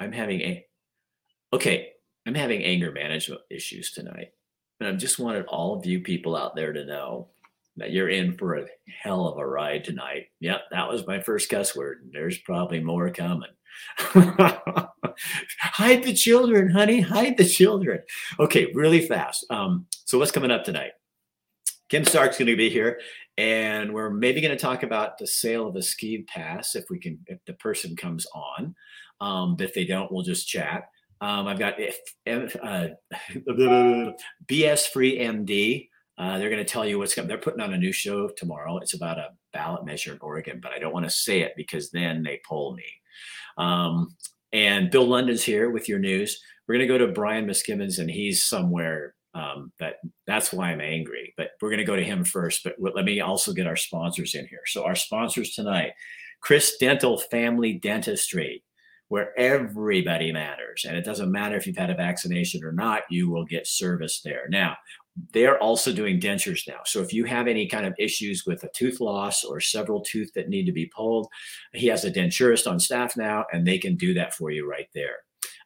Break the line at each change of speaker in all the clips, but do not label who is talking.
I'm having a okay. I'm having anger management issues tonight, and I just wanted all of you people out there to know that you're in for a hell of a ride tonight. Yep, that was my first cuss word. There's probably more coming. hide the children, honey. Hide the children. Okay, really fast. Um, so what's coming up tonight? Kim Stark's going to be here, and we're maybe going to talk about the sale of the ski pass if we can, if the person comes on. Um, if they don't, we'll just chat. Um, I've got uh, BS Free MD. Uh, they're going to tell you what's coming. They're putting on a new show tomorrow. It's about a ballot measure in Oregon, but I don't want to say it because then they pull me. Um, and Bill London's here with your news. We're going to go to Brian Miskimmins, and he's somewhere um, that that's why I'm angry. But we're going to go to him first. But let me also get our sponsors in here. So our sponsors tonight, Chris Dental Family Dentistry, where everybody matters, and it doesn't matter if you've had a vaccination or not, you will get service there. Now. They're also doing dentures now. So if you have any kind of issues with a tooth loss or several teeth that need to be pulled, he has a denturist on staff now, and they can do that for you right there.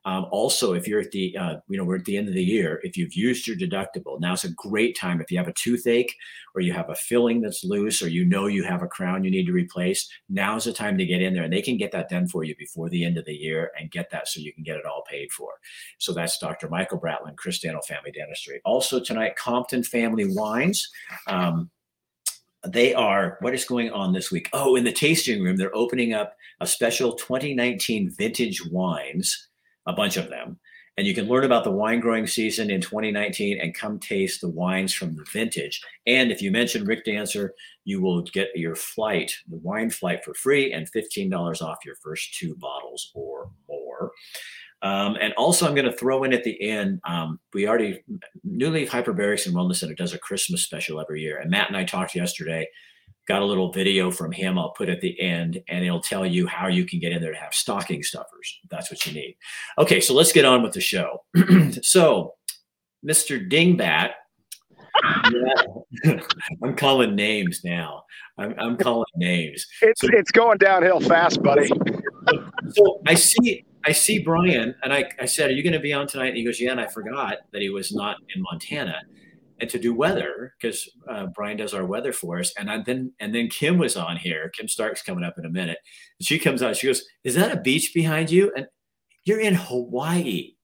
Um, also, if you're at the, uh, you know, we're at the end of the year, if you've used your deductible, now's a great time. If you have a toothache or you have a filling that's loose or you know you have a crown you need to replace, now's the time to get in there and they can get that done for you before the end of the year and get that so you can get it all paid for. So that's Dr. Michael Bratlin, Chris Daniel Family Dentistry. Also tonight, Compton Family Wines. Um, they are what is going on this week oh in the tasting room they're opening up a special 2019 vintage wines a bunch of them. And you can learn about the wine growing season in 2019 and come taste the wines from the vintage. And if you mention Rick Dancer, you will get your flight, the wine flight for free and $15 off your first two bottles or more. Um, and also, I'm going to throw in at the end. Um, we already New Leaf Hyperbarics and Wellness Center does a Christmas special every year, and Matt and I talked yesterday got a little video from him I'll put at the end, and it'll tell you how you can get in there to have stocking stuffers. That's what you need. Okay, so let's get on with the show. so, Mr. Dingbat, yeah, I'm calling names now. I'm, I'm calling names.
It's so, it's going downhill fast, buddy.
so I see I see Brian, and I, I said, "Are you going to be on tonight?" And he goes, "Yeah." And I forgot that he was not in Montana and to do weather because uh, Brian does our weather for us. And I, then and then Kim was on here. Kim Stark's coming up in a minute. And she comes out. She goes, "Is that a beach behind you?" And you're in Hawaii.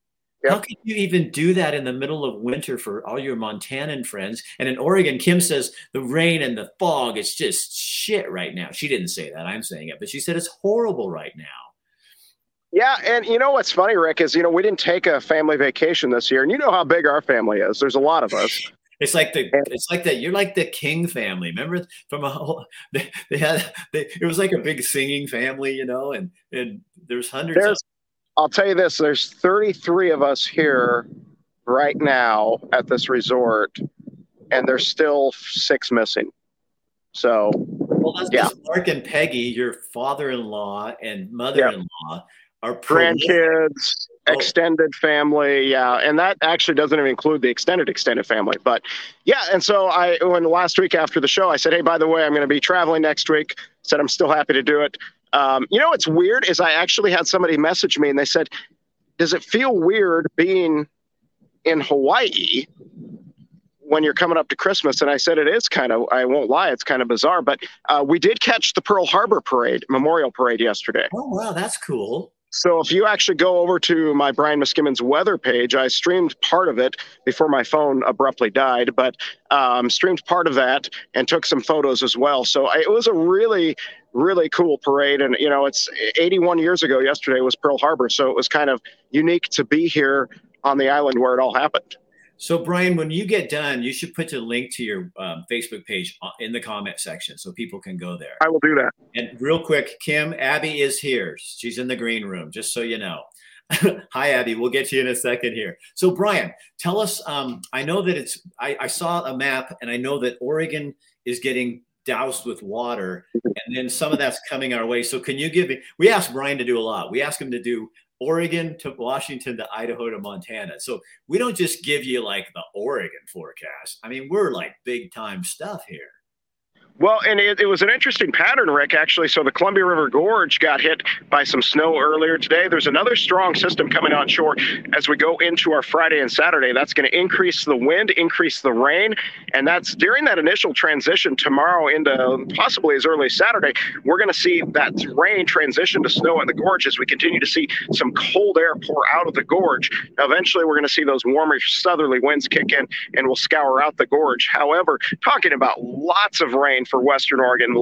Yep. How can you even do that in the middle of winter for all your Montanan friends? And in Oregon, Kim says the rain and the fog, it's just shit right now. She didn't say that. I'm saying it, but she said it's horrible right now.
Yeah, and you know what's funny, Rick, is you know we didn't take a family vacation this year, and you know how big our family is. There's a lot of us.
It's like the it's like that. You're like the King family. Remember from a whole they, they had they, it was like a big singing family, you know, and and there's hundreds. There's, of-
I'll tell you this: there's 33 of us here right now at this resort, and there's still six missing. So,
well, that's yeah. Mark and Peggy, your father-in-law and mother-in-law, yeah. are
grandkids extended family yeah and that actually doesn't even include the extended extended family but yeah and so i when last week after the show i said hey by the way i'm going to be traveling next week said i'm still happy to do it um, you know what's weird is i actually had somebody message me and they said does it feel weird being in hawaii when you're coming up to Christmas. And I said, it is kind of, I won't lie, it's kind of bizarre. But uh, we did catch the Pearl Harbor Parade, Memorial Parade yesterday.
Oh, wow, that's cool.
So if you actually go over to my Brian Miskimmins weather page, I streamed part of it before my phone abruptly died, but um, streamed part of that and took some photos as well. So I, it was a really, really cool parade. And, you know, it's 81 years ago yesterday was Pearl Harbor. So it was kind of unique to be here on the island where it all happened.
So, Brian, when you get done, you should put the link to your um, Facebook page uh, in the comment section so people can go there.
I will do that.
And real quick, Kim, Abby is here. She's in the green room, just so you know. Hi, Abby. We'll get to you in a second here. So, Brian, tell us. Um, I know that it's. I, I saw a map, and I know that Oregon is getting doused with water, and then some of that's coming our way. So, can you give me? We asked Brian to do a lot. We asked him to do Oregon to Washington to Idaho to Montana. So we don't just give you like the Oregon forecast. I mean, we're like big time stuff here.
Well, and it, it, was an interesting pattern, Rick, actually. So the Columbia River Gorge got hit by some snow earlier today. There's another strong system coming on shore as we go into our Friday and Saturday. That's going to increase the wind, increase the rain. And that's during that initial transition tomorrow into possibly as early as Saturday. We're going to see that rain transition to snow in the gorge as we continue to see some cold air pour out of the gorge. Eventually, we're going to see those warmer southerly winds kick in and we'll scour out the gorge. However, talking about lots of rain for Western Oregon.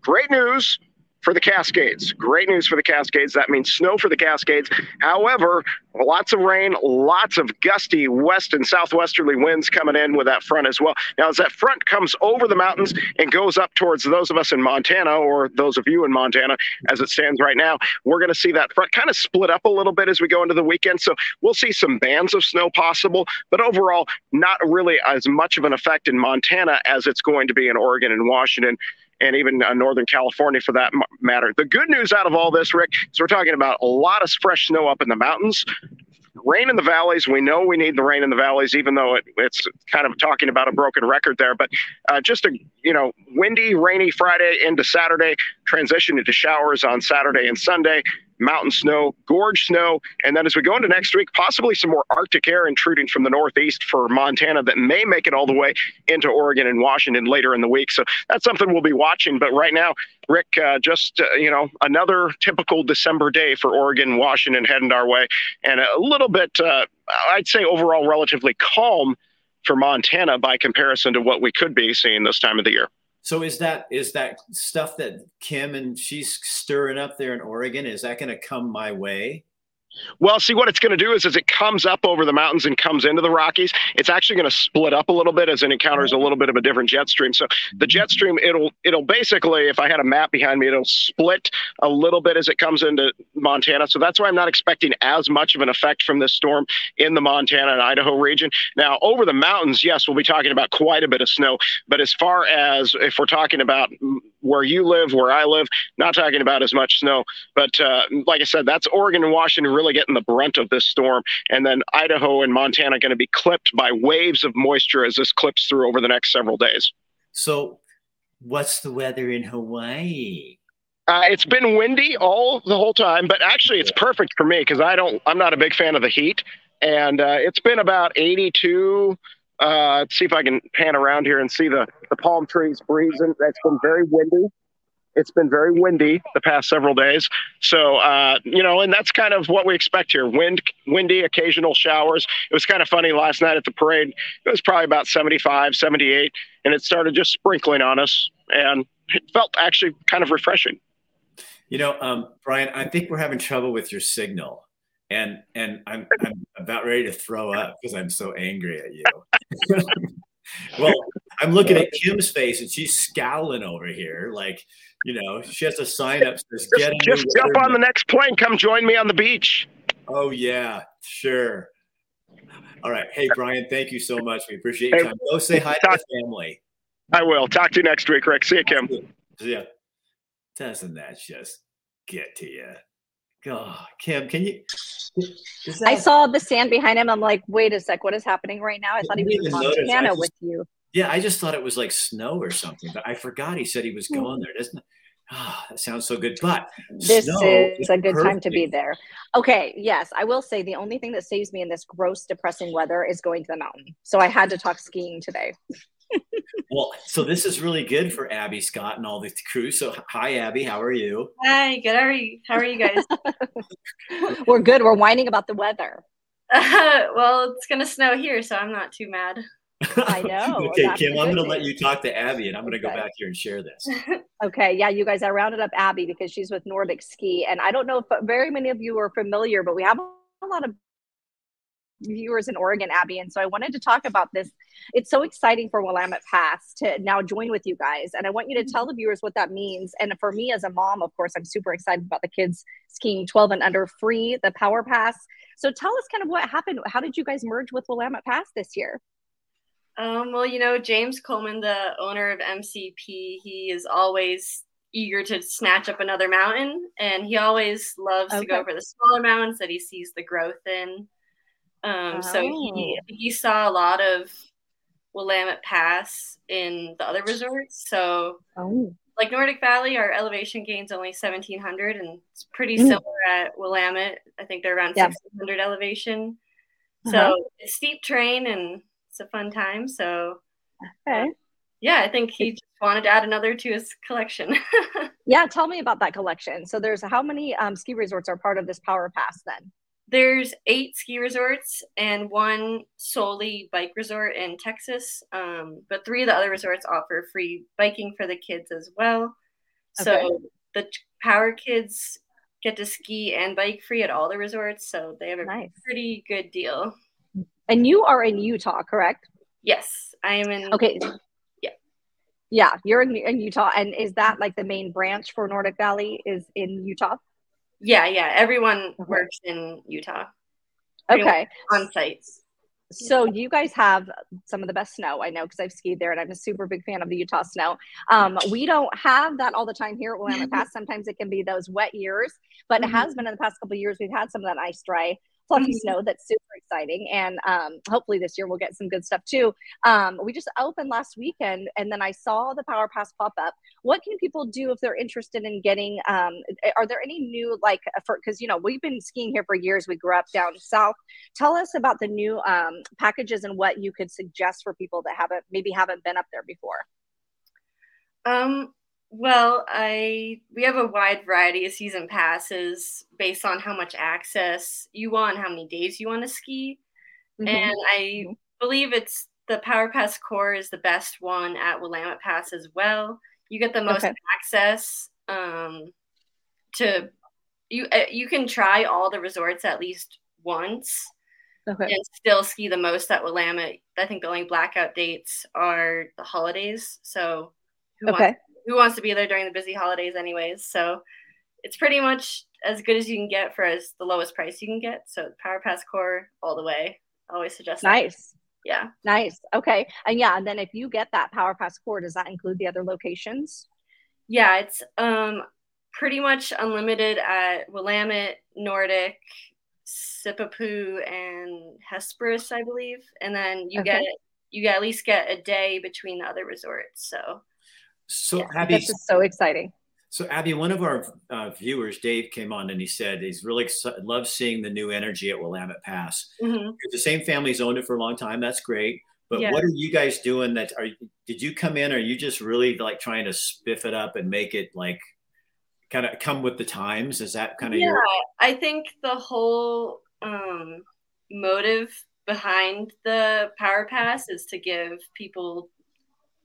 Great news for the Cascades. Great news for the Cascades. That means snow for the Cascades. However, lots of rain, lots of gusty west and southwesterly winds coming in with that front as well. Now, as that front comes over the mountains and goes up towards those of us in Montana or those of you in Montana as it stands right now, we're going to see that front kind of split up a little bit as we go into the weekend. So we'll see some bands of snow possible, but overall, not really as much of an effect in Montana as it's going to be in Oregon and Washington and even uh, Northern California for that matter. The good news out of all this, Rick, is we're talking about a lot of fresh snow up in the mountains. Rain in the valleys. We know we need the rain in the valleys, even though it, it's kind of talking about a broken record there. But uh, just a you know windy, rainy Friday into Saturday, transition into showers on Saturday and Sunday mountain snow, gorge snow, and then as we go into next week, possibly some more Arctic air intruding from the northeast for Montana that may make it all the way into Oregon and Washington later in the week. So that's something we'll be watching. But right now, Rick, uh, just uh, you know, another typical December day for Oregon, Washington heading our way, and a little bit, uh, I'd say, overall relatively calm for Montana by comparison to what we could be seeing this time of the year.
So is that is that stuff that Kim and she's stirring up there in Oregon? Is that going to come my way?
Well, see what it's going to do is as it comes up over the mountains and comes into the Rockies, it's actually going to split up a little bit as it encounters a little bit of a different jet stream. So the jet mm-hmm. stream, it'll it'll basically, if I had a map behind me, it'll split a little bit as it comes into Montana. So that's why I'm not expecting as much of an effect from this storm in the Montana and Idaho region. Now, over the mountains, yes, we'll be talking about quite a bit of snow. But as far as if we're talking about where you live, where I live, not talking about as much snow. But uh, like I said, that's Oregon and Washington really getting the brunt of this storm. And then Idaho and Montana going to be clipped by waves of moisture as this clips through over the next several days.
So, what's the weather in Hawaii?
Uh, it's been windy all the whole time, but actually, it's perfect for me because I don't. I'm not a big fan of the heat, and uh, it's been about 82. Uh, see if I can pan around here and see the the palm trees breezing. That's been very windy it's been very windy the past several days. So, uh, you know, and that's kind of what we expect here. Wind, windy, occasional showers. It was kind of funny last night at the parade. It was probably about 75, 78, and it started just sprinkling on us. And it felt actually kind of refreshing.
You know, um, Brian, I think we're having trouble with your signal. And and I'm, I'm about ready to throw up because I'm so angry at you. Well, I'm looking at Kim's face and she's scowling over here like – you know, she has a sign up says
just, just jump on the next plane. Come join me on the beach.
Oh yeah, sure. All right. Hey Brian, thank you so much. We appreciate your time. Go say hi talk, to the family.
I will. Talk to you next week, Rick. See you, Kim.
See Yeah. Doesn't that just get to you? God, Kim, can you?
That, I saw the sand behind him. I'm like, wait a sec, what is happening right now? I thought he was in Montana with you.
Yeah, I just thought it was like snow or something, but I forgot he said he was going there. Doesn't it? Oh, that sounds so good. But
this is a good perfect. time to be there. Okay, yes, I will say the only thing that saves me in this gross, depressing weather is going to the mountain. So I had to talk skiing today.
Well, so this is really good for Abby Scott and all the crew. So hi, Abby, how are you?
Hi, good. How are you? How are you guys?
We're good. We're whining about the weather.
Uh, well, it's gonna snow here, so I'm not too mad.
I know.
okay, Kim, I'm going to let you talk to Abby and I'm going to okay. go back here and share this.
okay. Yeah, you guys, I rounded up Abby because she's with Nordic Ski. And I don't know if very many of you are familiar, but we have a lot of viewers in Oregon, Abby. And so I wanted to talk about this. It's so exciting for Willamette Pass to now join with you guys. And I want you to tell the viewers what that means. And for me as a mom, of course, I'm super excited about the kids skiing 12 and under free, the Power Pass. So tell us kind of what happened. How did you guys merge with Willamette Pass this year?
Um, well, you know, James Coleman, the owner of MCP, he is always eager to snatch up another mountain, and he always loves okay. to go for the smaller mountains that he sees the growth in. Um, oh. So he oh. he saw a lot of Willamette Pass in the other resorts. So,
oh.
like Nordic Valley, our elevation gain's only 1700, and it's pretty mm. similar at Willamette. I think they're around 1600 elevation. So uh-huh. it's steep train and it's a fun time. So,
okay.
Yeah, I think he just wanted to add another to his collection.
yeah, tell me about that collection. So, there's how many um, ski resorts are part of this Power Pass then?
There's eight ski resorts and one solely bike resort in Texas. Um, but three of the other resorts offer free biking for the kids as well. So the Power Kids get to ski and bike free at all the resorts. So they have a nice. pretty good deal.
And you are in Utah, correct?
Yes, I am in.
Okay.
Yeah.
Yeah, you're in, in Utah. And is that like the main branch for Nordic Valley is in Utah?
Yeah, yeah. Everyone okay. works in Utah.
Okay.
On sites.
So you guys have some of the best snow, I know, because I've skied there and I'm a super big fan of the Utah snow. Um, we don't have that all the time here at Willamette Pass. Sometimes it can be those wet years, but mm-hmm. it has been in the past couple years. We've had some of that ice dry fluffy mm-hmm. snow that's super exciting. And um, hopefully this year we'll get some good stuff too. Um, we just opened last weekend and then I saw the Power Pass pop up. What can people do if they're interested in getting? Um, are there any new, like, for because you know, we've been skiing here for years. We grew up down south. Tell us about the new um, packages and what you could suggest for people that haven't maybe haven't been up there before.
Um, well, I we have a wide variety of season passes based on how much access you want, how many days you want to ski. Mm-hmm. And I believe it's the Power Pass Core is the best one at Willamette Pass as well. You get the most okay. access um, to you. Uh, you can try all the resorts at least once, okay. and still ski the most at Willamette. I think the only blackout dates are the holidays. So,
okay.
Who wants to be there during the busy holidays anyways so it's pretty much as good as you can get for as the lowest price you can get so power pass core all the way always suggest
nice
that. yeah
nice okay and yeah and then if you get that power pass core does that include the other locations
yeah it's um pretty much unlimited at willamette nordic Sipapu and Hesperus, I believe. And then you okay. get you at least get a day between the other resorts. So
so yeah, Abby,
this is so exciting.
So Abby, one of our uh, viewers, Dave, came on and he said he's really loves seeing the new energy at Willamette Pass. Mm-hmm. The same family's owned it for a long time. That's great. But yeah. what are you guys doing? That are did you come in? Or Are you just really like trying to spiff it up and make it like kind of come with the times? Is that kind of
yeah?
Your-
I think the whole um, motive behind the Power Pass is to give people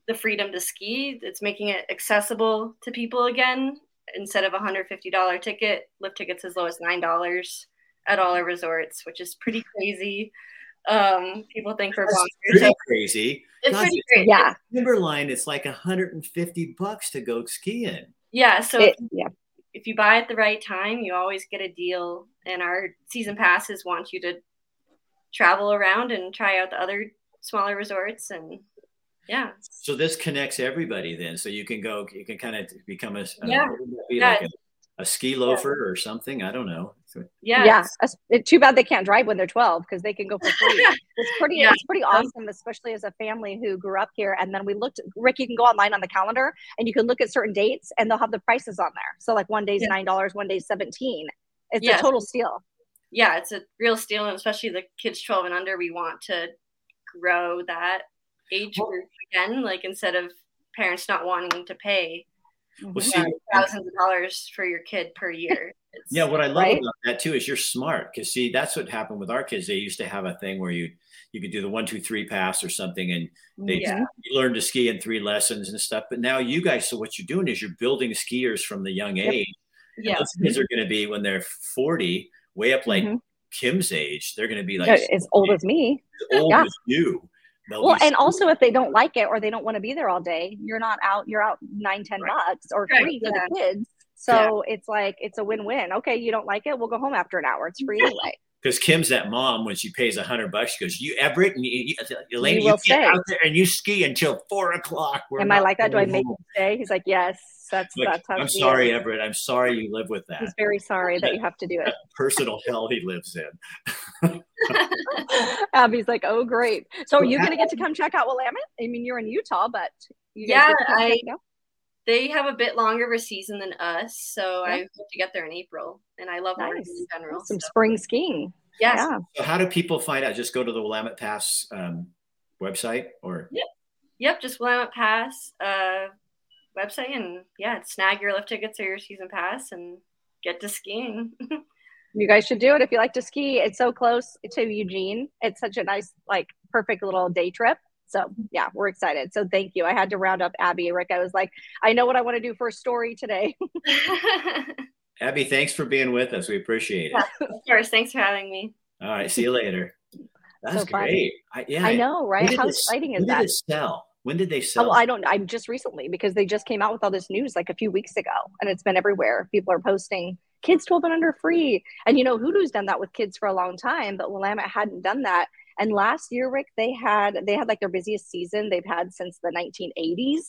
the freedom to ski. It's making it accessible to people again instead of a $150 ticket. Lift tickets as low as $9 at all our resorts, which is pretty crazy. Um, people think we're
bonkers. Pretty crazy.
It's God, pretty crazy.
Yeah.
Timberline, it's like 150 bucks to go skiing.
Yeah. So
it, yeah.
if you buy at the right time, you always get a deal. And our season passes want you to travel around and try out the other smaller resorts and yeah.
So this connects everybody then. So you can go you can kind of become a
yeah, yeah.
Like a, a, ski loafer yeah. or something? I don't know.
Yeah.
Yeah. It's too bad they can't drive when they're 12 because they can go for free. It's pretty yeah. it's pretty awesome especially as a family who grew up here. And then we looked rick you can go online on the calendar and you can look at certain dates and they'll have the prices on there. So like one day's nine dollars one day's 17 it's a total steal.
Yeah it's a real steal and especially the kids 12 and under we want to grow that age group again, like instead of parents not wanting to pay well, see, thousands of dollars for your kid per year.
It's, yeah, what I love right? about that too is you're smart because see that's what happened with our kids. They used to have a thing where you you could do the one two three pass or something, and they yeah. you learn to ski in three lessons and stuff. But now you guys, so what you're doing is you're building skiers from the young age.
Yeah,
those kids are going to be when they're 40, way up like mm-hmm. Kim's age. They're going to be like
as old as me,
as old yeah. as you
well and also if they don't like it or they don't want to be there all day you're not out you're out nine ten right. bucks or right. free for yeah. the kids so yeah. it's like it's a win-win okay you don't like it we'll go home after an hour it's free anyway
because Kim's that mom when she pays a hundred bucks, she goes, "You Everett and you, you, uh, Elaine, you, you get out there and you ski until four o'clock."
We're Am I like that? Do I make him stay? He's like, "Yes, that's like, that's how."
I'm sorry, is. Everett. I'm sorry you live with that.
He's very sorry that you have to do it.
Personal hell he lives in.
Abby's like, oh, great. So are you going to get to come check out Willamette? I mean, you're in Utah, but
yeah, I. They have a bit longer of a season than us, so yeah. I hope to get there in April. And I love nice. Oregon in general.
Some so. spring skiing.
Yes. Yeah.
So how do people find out? Just go to the Willamette Pass um, website, or
yep, yep, just Willamette Pass uh, website, and yeah, snag your lift tickets or your season pass, and get to skiing.
you guys should do it if you like to ski. It's so close to Eugene. It's such a nice, like, perfect little day trip. So yeah, we're excited. So thank you. I had to round up Abby. Rick, I was like, I know what I want to do for a story today.
Abby, thanks for being with us. We appreciate it.
Yeah, of course. Thanks for having me.
All right. See you later. That's so great.
I, yeah, I know, right? How exciting is that?
sell? When did they oh, sell?
Oh, I don't. I'm just recently because they just came out with all this news like a few weeks ago, and it's been everywhere. People are posting kids 12 and under free. And you know, Hoodoo's done that with kids for a long time, but Willamette hadn't done that. And last year, Rick, they had they had like their busiest season they've had since the 1980s.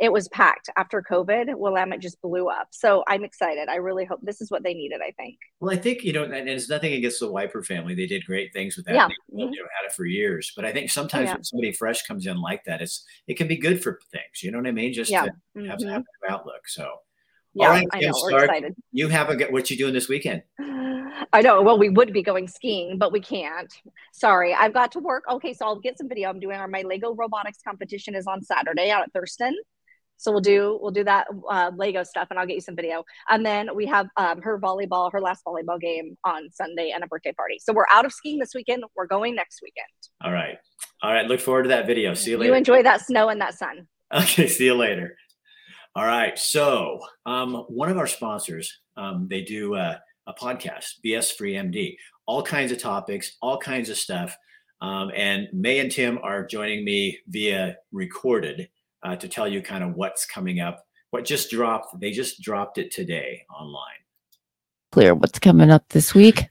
It was packed after COVID. Willamette just blew up. So I'm excited. I really hope this is what they needed. I think.
Well, I think you know, and it's nothing against the Wiper family. They did great things with that. Yeah. They, mm-hmm. you know, had it for years. But I think sometimes yeah. when somebody fresh comes in like that, it's it can be good for things. You know what I mean? Just yeah. to mm-hmm. have, have an outlook. So.
Yeah, All right, I know. We're excited.
You have a what you doing this weekend?
I know. Well, we would be going skiing, but we can't. Sorry, I've got to work. Okay, so I'll get some video. I'm doing our my Lego robotics competition is on Saturday out at Thurston. So we'll do we'll do that uh, Lego stuff, and I'll get you some video. And then we have um, her volleyball, her last volleyball game on Sunday, and a birthday party. So we're out of skiing this weekend. We're going next weekend.
All right, all right. Look forward to that video. See you later.
You enjoy that snow and that sun.
Okay. See you later. All right. So, um, one of our sponsors, um, they do uh, a podcast, BS Free MD, all kinds of topics, all kinds of stuff. Um, and May and Tim are joining me via recorded uh, to tell you kind of what's coming up, what just dropped. They just dropped it today online.
Clear what's coming up this week.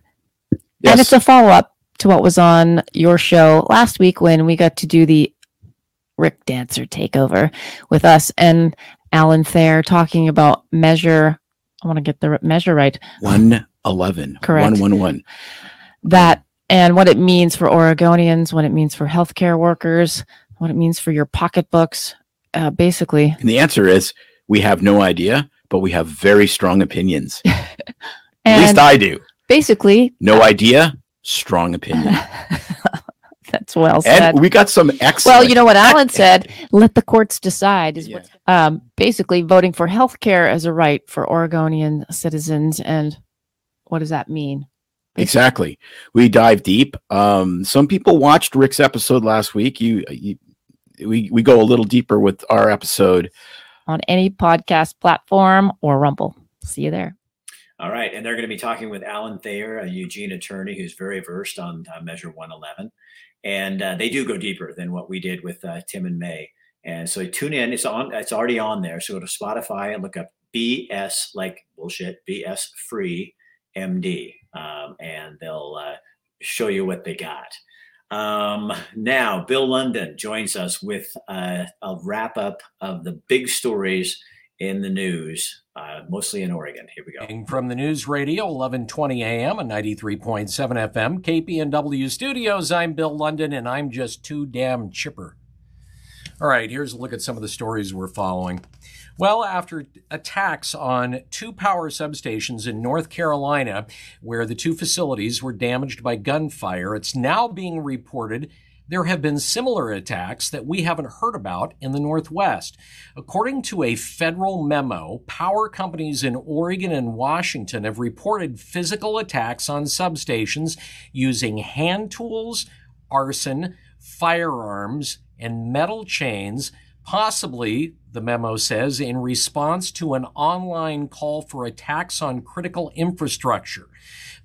Yes. And it's a follow up to what was on your show last week when we got to do the Rick Dancer takeover with us. And Alan Thayer talking about measure. I want to get the measure right.
111.
Correct.
111.
That and what it means for Oregonians, what it means for healthcare workers, what it means for your pocketbooks, uh, basically.
And the answer is we have no idea, but we have very strong opinions. At least I do.
Basically,
no uh, idea, strong opinion.
That's well said.
And we got some excellent.
Well, you know what Alan said. Let the courts decide. Is yeah. um, basically voting for health care as a right for Oregonian citizens, and what does that mean?
Exactly. We dive deep. Um, some people watched Rick's episode last week. You, you, we we go a little deeper with our episode
on any podcast platform or Rumble. See you there.
All right, and they're going to be talking with Alan Thayer, a Eugene attorney who's very versed on uh, Measure 111 and uh, they do go deeper than what we did with uh, Tim and May. And so tune in. It's on. It's already on there. So go to Spotify and look up BS like bullshit BS free MD, um, and they'll uh, show you what they got. Um, now, Bill London joins us with uh, a wrap up of the big stories in the news, uh, mostly in Oregon. Here we go.
From the News Radio, 1120 AM and 93.7 FM, KPNW Studios, I'm Bill London, and I'm just too damn chipper. All right, here's a look at some of the stories we're following. Well, after attacks on two power substations in North Carolina, where the two facilities were damaged by gunfire, it's now being reported there have been similar attacks that we haven't heard about in the Northwest. According to a federal memo, power companies in Oregon and Washington have reported physical attacks on substations using hand tools, arson, firearms, and metal chains, possibly, the memo says, in response to an online call for attacks on critical infrastructure.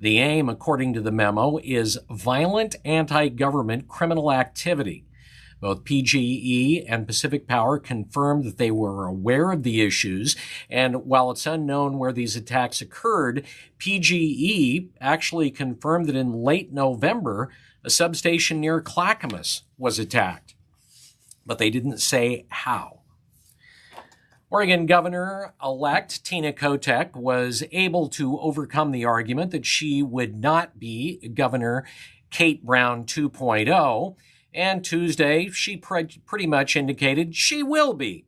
The aim, according to the memo, is violent anti government criminal activity. Both PGE and Pacific Power confirmed that they were aware of the issues, and while it's unknown where these attacks occurred, PGE actually confirmed that in late November, a substation near Clackamas was attacked. But they didn't say how. Oregon Governor elect Tina Kotek was able to overcome the argument that she would not be Governor Kate Brown 2.0. And Tuesday, she pre- pretty much indicated she will be.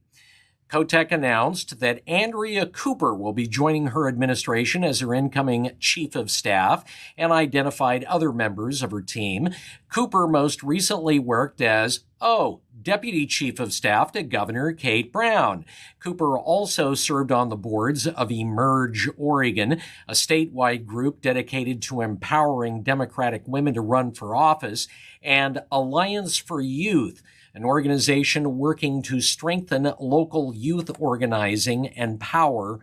Kotek announced that Andrea Cooper will be joining her administration as her incoming chief of staff and identified other members of her team. Cooper most recently worked as, oh, deputy chief of staff to Governor Kate Brown. Cooper also served on the boards of Emerge Oregon, a statewide group dedicated to empowering Democratic women to run for office, and Alliance for Youth an organization working to strengthen local youth organizing and power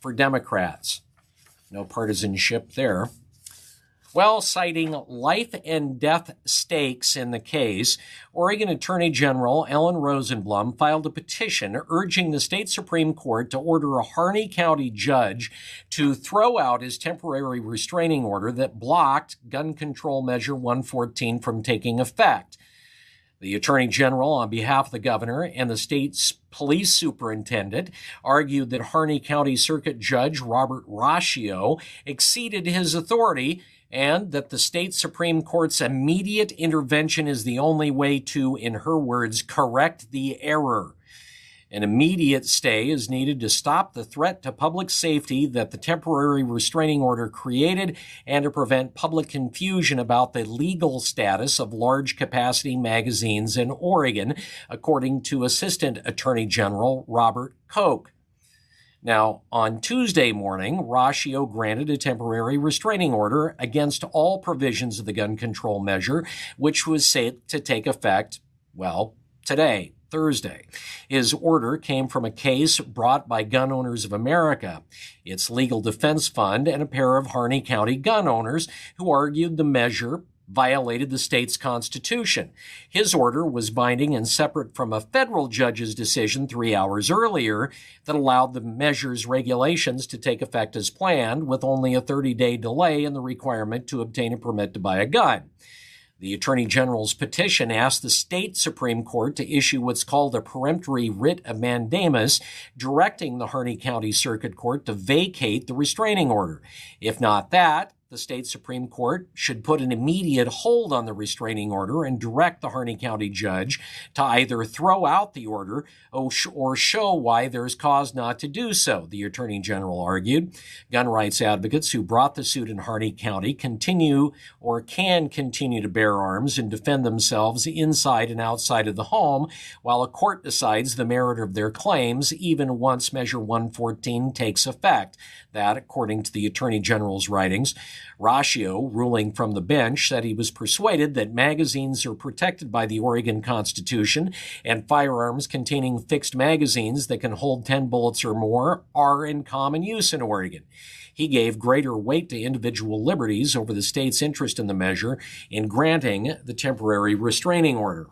for Democrats. No partisanship there. Well, citing life and death stakes in the case, Oregon Attorney General Ellen Rosenblum filed a petition urging the state Supreme Court to order a Harney County judge to throw out his temporary restraining order that blocked Gun Control Measure 114 from taking effect. The Attorney General, on behalf of the governor and the state's police superintendent, argued that Harney County Circuit Judge Robert Raschio exceeded his authority and that the state Supreme Court's immediate intervention is the only way to, in her words, correct the error. An immediate stay is needed to stop the threat to public safety that the temporary restraining order created and to prevent public confusion about the legal status of large capacity magazines in Oregon, according to Assistant Attorney General Robert Koch. Now, on Tuesday morning, Raschio granted a temporary restraining order against all provisions of the gun control measure, which was set to take effect, well, today. Thursday. His order came from a case brought by Gun Owners of America, its legal defense fund, and a pair of Harney County gun owners who argued the measure violated the state's constitution. His order was binding and separate from a federal judge's decision three hours earlier that allowed the measure's regulations to take effect as planned with only a 30 day delay in the requirement to obtain a permit to buy a gun. The Attorney General's petition asked the state Supreme Court to issue what's called a peremptory writ of mandamus, directing the Harney County Circuit Court to vacate the restraining order. If not that, the state Supreme Court should put an immediate hold on the restraining order and direct the Harney County judge to either throw out the order or show why there's cause not to do so, the Attorney General argued. Gun rights advocates who brought the suit in Harney County continue or can continue to bear arms and defend themselves inside and outside of the home while a court decides the merit of their claims even once Measure 114 takes effect. That, according to the Attorney General's writings, Raschio, ruling from the bench, said he was persuaded that magazines are protected by the Oregon Constitution and firearms containing fixed magazines that can hold 10 bullets or more are in common use in Oregon. He gave greater weight to individual liberties over the state's interest in the measure in granting the temporary restraining order.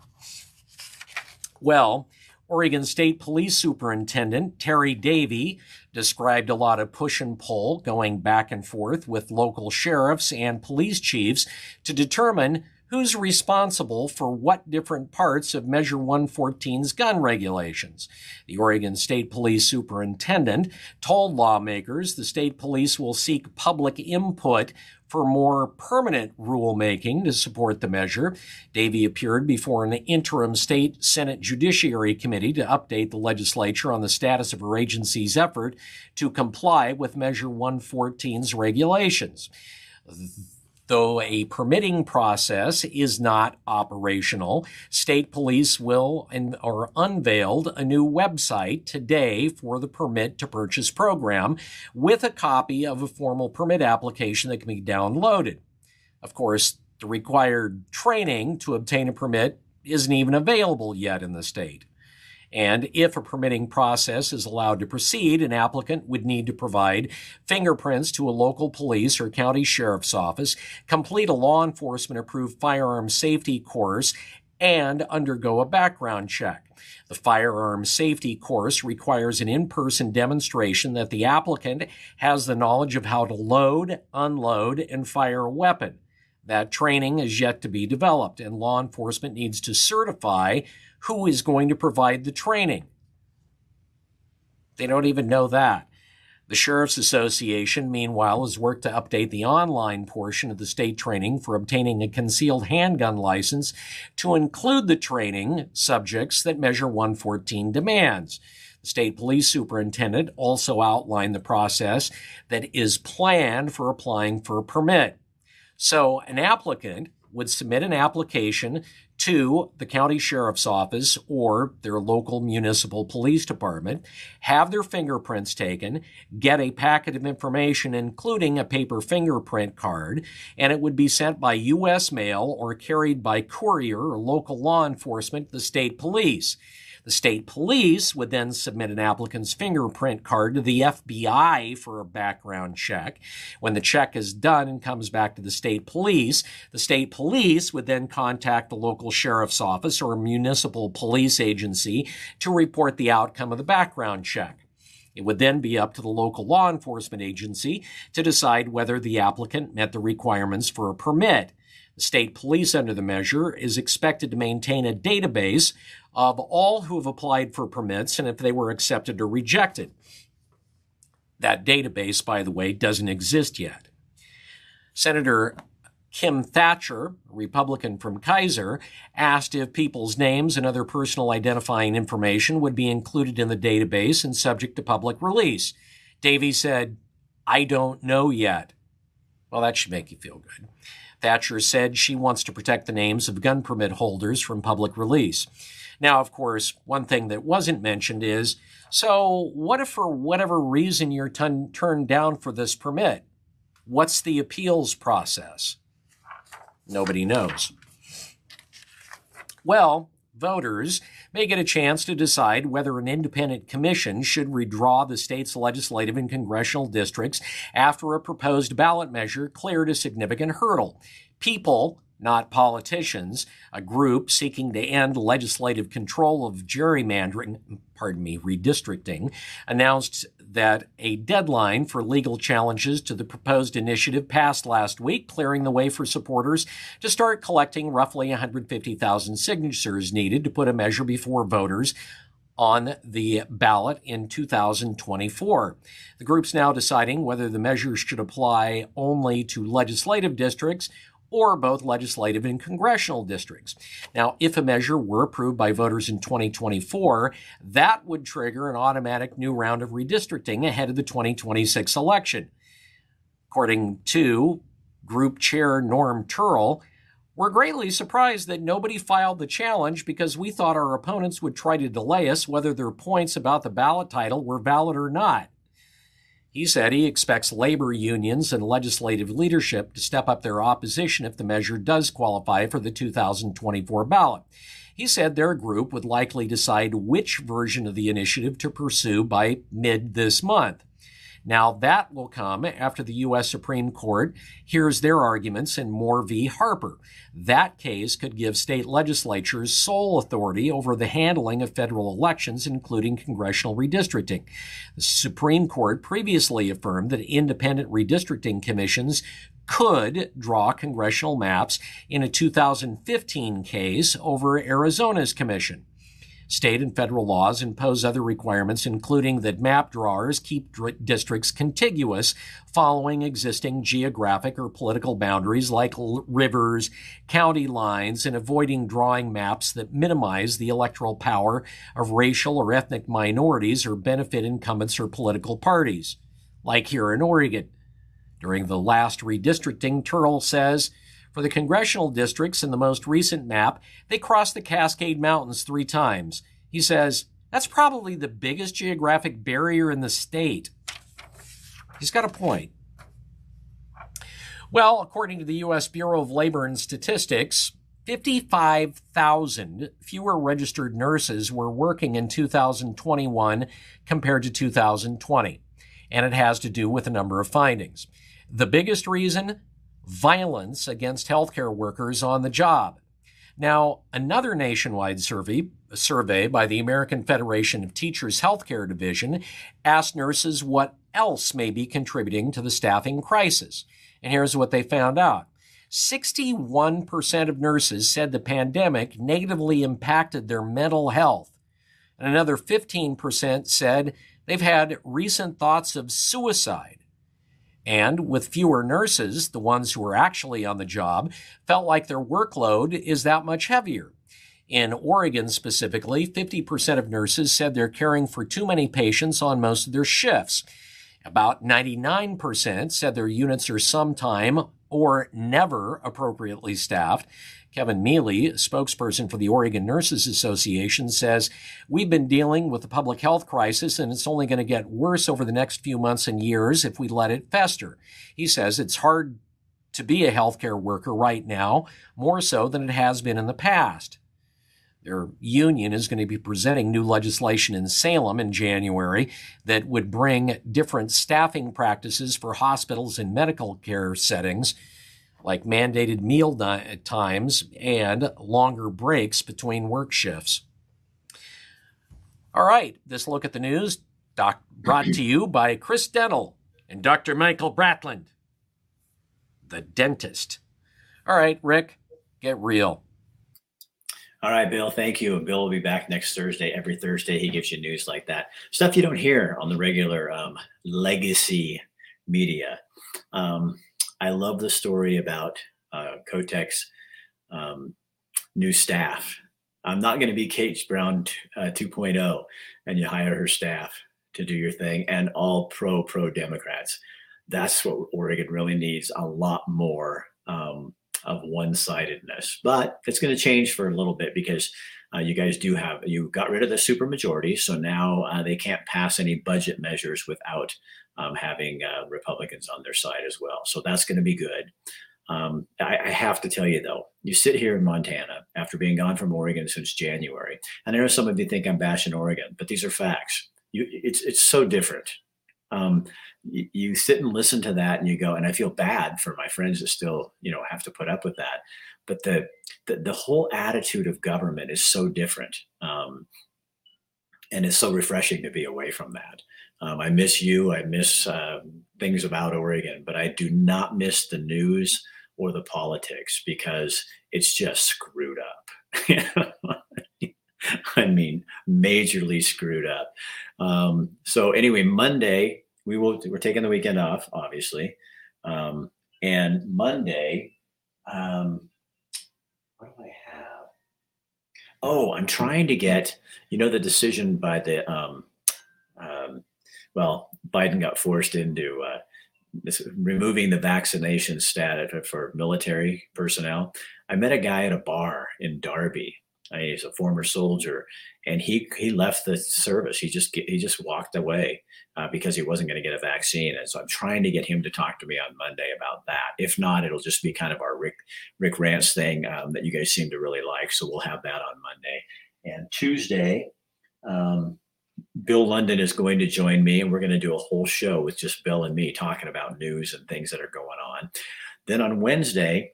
Well, Oregon State Police Superintendent Terri Davie described a lot of push and pull going back and forth with local sheriffs and police chiefs to determine who's responsible for what different parts of Measure 114's gun regulations. The Oregon State Police Superintendent told lawmakers the state police will seek public input for more permanent rulemaking to support the measure. Davie appeared before an interim state Senate Judiciary Committee to update the legislature on the status of her agency's effort to comply with Measure 114's regulations. Though a permitting process is not operational, state police will and or unveiled a new website today for the permit to purchase program with a copy of a formal permit application that can be downloaded. Of course, the required training to obtain a permit isn't even available yet in the state. And if a permitting process is allowed to proceed, an applicant would need to provide fingerprints to a local police or county sheriff's office, complete a law enforcement approved firearm safety course, and undergo a background check. The firearm safety course requires an in-person demonstration that the applicant has the knowledge of how to load, unload, and fire a weapon. That training is yet to be developed, and law enforcement needs to certify who is going to provide the training. They don't even know that. The Sheriff's Association, meanwhile, has worked to update the online portion of the state training for obtaining a concealed handgun license to include the training subjects that Measure 114 demands. The state police superintendent also outlined the process that is planned for applying for a permit. So, an applicant would submit an application to the county sheriff's office or their local municipal police department, have their fingerprints taken, get a packet of information, including a paper fingerprint card, and it would be sent by U.S. mail or carried by courier or local law enforcement, the state police. The state police would then submit an applicant's fingerprint card to the FBI for a background check. When the check is done and comes back to the state police, the state police would then contact the local sheriff's office or municipal police agency to report the outcome of the background check. It would then be up to the local law enforcement agency to decide whether the applicant met the requirements for a permit. The state police, under the measure, is expected to maintain a database of all who have applied for permits and if they were accepted or rejected. That database, by the way, doesn't exist yet. Senator Kim Thatcher, Republican from Keizer, asked if people's names and other personal identifying information would be included in the database and subject to public release. Davies said, I don't know yet. Well, that should make you feel good. Thatcher said she wants to protect the names of gun permit holders from public release. Now, of course, one thing that wasn't mentioned is so what if for whatever reason you're t- turned down for this permit? What's the appeals process? Nobody knows. Well, voters may get a chance to decide whether an independent commission should redraw the state's legislative and congressional districts after a proposed ballot measure cleared a significant hurdle. People not politicians, a group seeking to end legislative control of gerrymandering, pardon me, redistricting, announced that a deadline for legal challenges to the proposed initiative passed last week, clearing the way for supporters to start collecting roughly 150,000 signatures needed to put a measure before voters on the ballot in 2024. The group's now deciding whether the measures should apply only to legislative districts or both legislative and congressional districts. Now, if a measure were approved by voters in 2024, that would trigger an automatic new round of redistricting ahead of the 2026 election. According to Group Chair Norm Turrill, we're greatly surprised that nobody filed the challenge because we thought our opponents would try to delay us whether their points about the ballot title were valid or not. He said he expects labor unions and legislative leadership to step up their opposition if the measure does qualify for the 2024 ballot. He said their group would likely decide which version of the initiative to pursue by mid this month. Now, that will come after the U.S. Supreme Court hears their arguments in Moore v. Harper. That case could give state legislatures sole authority over the handling of federal elections, including congressional redistricting. The Supreme Court previously affirmed that independent redistricting commissions could draw congressional maps in a 2015 case over Arizona's commission. State and federal laws impose other requirements, including that map drawers keep districts contiguous following existing geographic or political boundaries like l- rivers, county lines, and avoiding drawing maps that minimize the electoral power of racial or ethnic minorities or benefit incumbents or political parties, like here in Oregon. During the last redistricting, Turrill says, for the congressional districts in the most recent map, they crossed the Cascade Mountains three times. He says, that's probably the biggest geographic barrier in the state. He's got a point. Well, according to the U.S. Bureau of Labor and Statistics, 55,000 fewer registered nurses were working in 2021 compared to 2020. And it has to do with a number of findings. The biggest reason violence against healthcare workers on the job. Now, another nationwide survey, a survey by the American Federation of Teachers Healthcare Division asked nurses what else may be contributing to the staffing crisis. And here's what they found out. 61% of nurses said the pandemic negatively impacted their mental health. And another 15% said they've had recent thoughts of suicide. And with fewer nurses, the ones who are actually on the job felt like their workload is that much heavier. In Oregon specifically, 50% of nurses said they're caring for too many patients on most of their shifts. About 99% said their units are sometime or never appropriately staffed. Kevin Mealy, spokesperson for the Oregon Nurses Association, says, We've been dealing with the public health crisis and it's only going to get worse over the next few months and years if we let it fester. He says it's hard to be a healthcare worker right now, more so than it has been in the past. Their union is going to be presenting new legislation in Salem in January that would bring different staffing practices for hospitals and medical care settings, like mandated meal di- times and longer breaks between work shifts. All right, this look at the news doc, brought to you by Chris Dental and Dr. Michael Bratland, the dentist. All right, Rick, get real.
All right, Bill. Thank you. And Bill will be back next Thursday. Every Thursday, he gives you news like that stuff you don't hear on the regular um, legacy media. Um, I love the story about uh, Kotek's um, new staff. I'm not going to be Kate Brown uh, 2.0, and you hire her staff to do your thing, and all pro pro Democrats. That's what Oregon really needs a lot more um, of one-sidedness. But it's going to change for a little bit because uh, you guys do have you got rid of the supermajority, so now uh, they can't pass any budget measures without um, having uh, Republicans on their side as well. So that's going to be good. Um, I, I, have to tell you though, you sit here in Montana after being gone from Oregon since January, and I know some of you think I'm bashing Oregon, but these are facts. You, it's it's so different. Um, you, sit and listen to that and you go and i feel bad for my friends that still you know have to put up with that. But the the, the whole attitude of government is so different um, and it's so refreshing to be away from that. Um, i miss you. I miss uh, things about oregon but i do not miss the news or the politics because it's just screwed up. I mean, majorly screwed up. Um, so anyway, Monday we will we're taking the weekend off, obviously. Um, and Monday, um, what do I have? Oh, I'm trying to get you know the decision by the um, um, well, Biden got forced into uh, this, removing the vaccination status for military personnel. I met a guy at a bar in Darby He's a former soldier, and he he left the service. He just he just walked away uh, because he wasn't going to get a vaccine. And so I'm trying to get him to talk to me on Monday about that. If not, it'll just be kind of our Rick Rick Rants thing um, that you guys seem to really like. So we'll have that on Monday and Tuesday. Um, Bill London is going to join me, and we're going to do a whole show with just Bill and me talking about news and things that are going on. Then on Wednesday,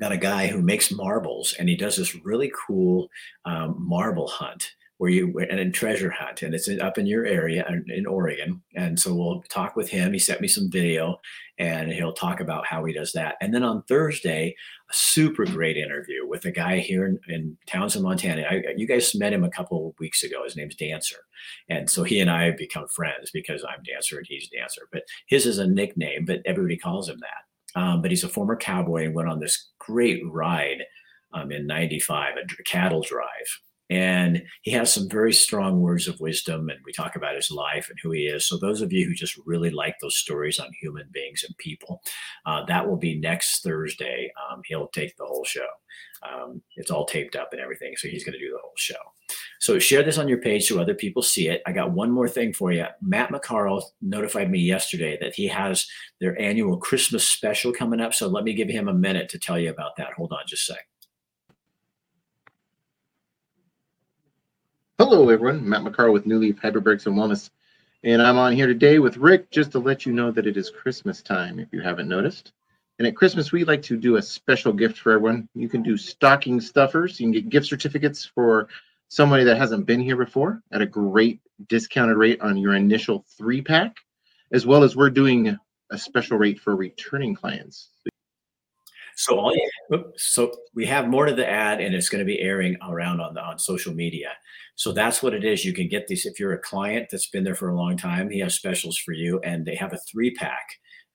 got a guy who makes marbles and he does this really cool um, marble hunt where you and a treasure hunt and it's up in your area in Oregon. And so we'll talk with him. He sent me some video and he'll talk about how he does that. And then on Thursday, a super great interview with a guy here in, in Townsend, Montana. I, you guys met him a couple of weeks ago. His name's Dancer. And so he and I have become friends because I'm Dancer and he's Dancer. But his is a nickname, but everybody calls him that. Um, but he's a former cowboy and went on this great ride um, in 95, a cattle drive. And he has some very strong words of wisdom, and we talk about his life and who he is. So, those of you who just really like those stories on human beings and people, uh, that will be next Thursday. Um, he'll take the whole show. Um, it's all taped up and everything. So, he's going to do the whole show. So, share this on your page so other people see it. I got one more thing for you. Matt McCarl notified me yesterday that he has their annual Christmas special coming up. So, let me give him a minute to tell you about that. Hold on just a sec.
Hello, everyone. Matt McCarl with New Leaf Hyperbarics and Wellness. And I'm on here today with Rick just to let you know that it is Christmas time, if you haven't noticed. And at Christmas, we like to do a special gift for everyone. You can do stocking stuffers. You can get gift certificates for somebody that hasn't been here before at a great discounted rate on your initial three pack, as well as we're doing a special rate for returning clients.
So all you, so we have more to the ad, and it's going to be airing around on the on social media. So that's what it is. You can get these if you're a client that's been there for a long time. He has specials for you, and they have a three pack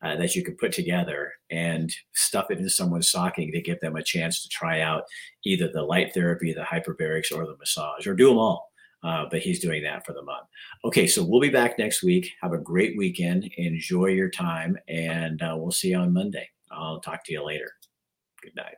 uh, that you can put together and stuff it in someone's stocking to give them a chance to try out either the light therapy, the hyperbarics, or the massage, or do them all. Uh, but he's doing that for the month. Okay, so we'll be back next week. Have a great weekend. Enjoy your time, and uh, we'll see you on Monday. I'll talk to you later. Good night.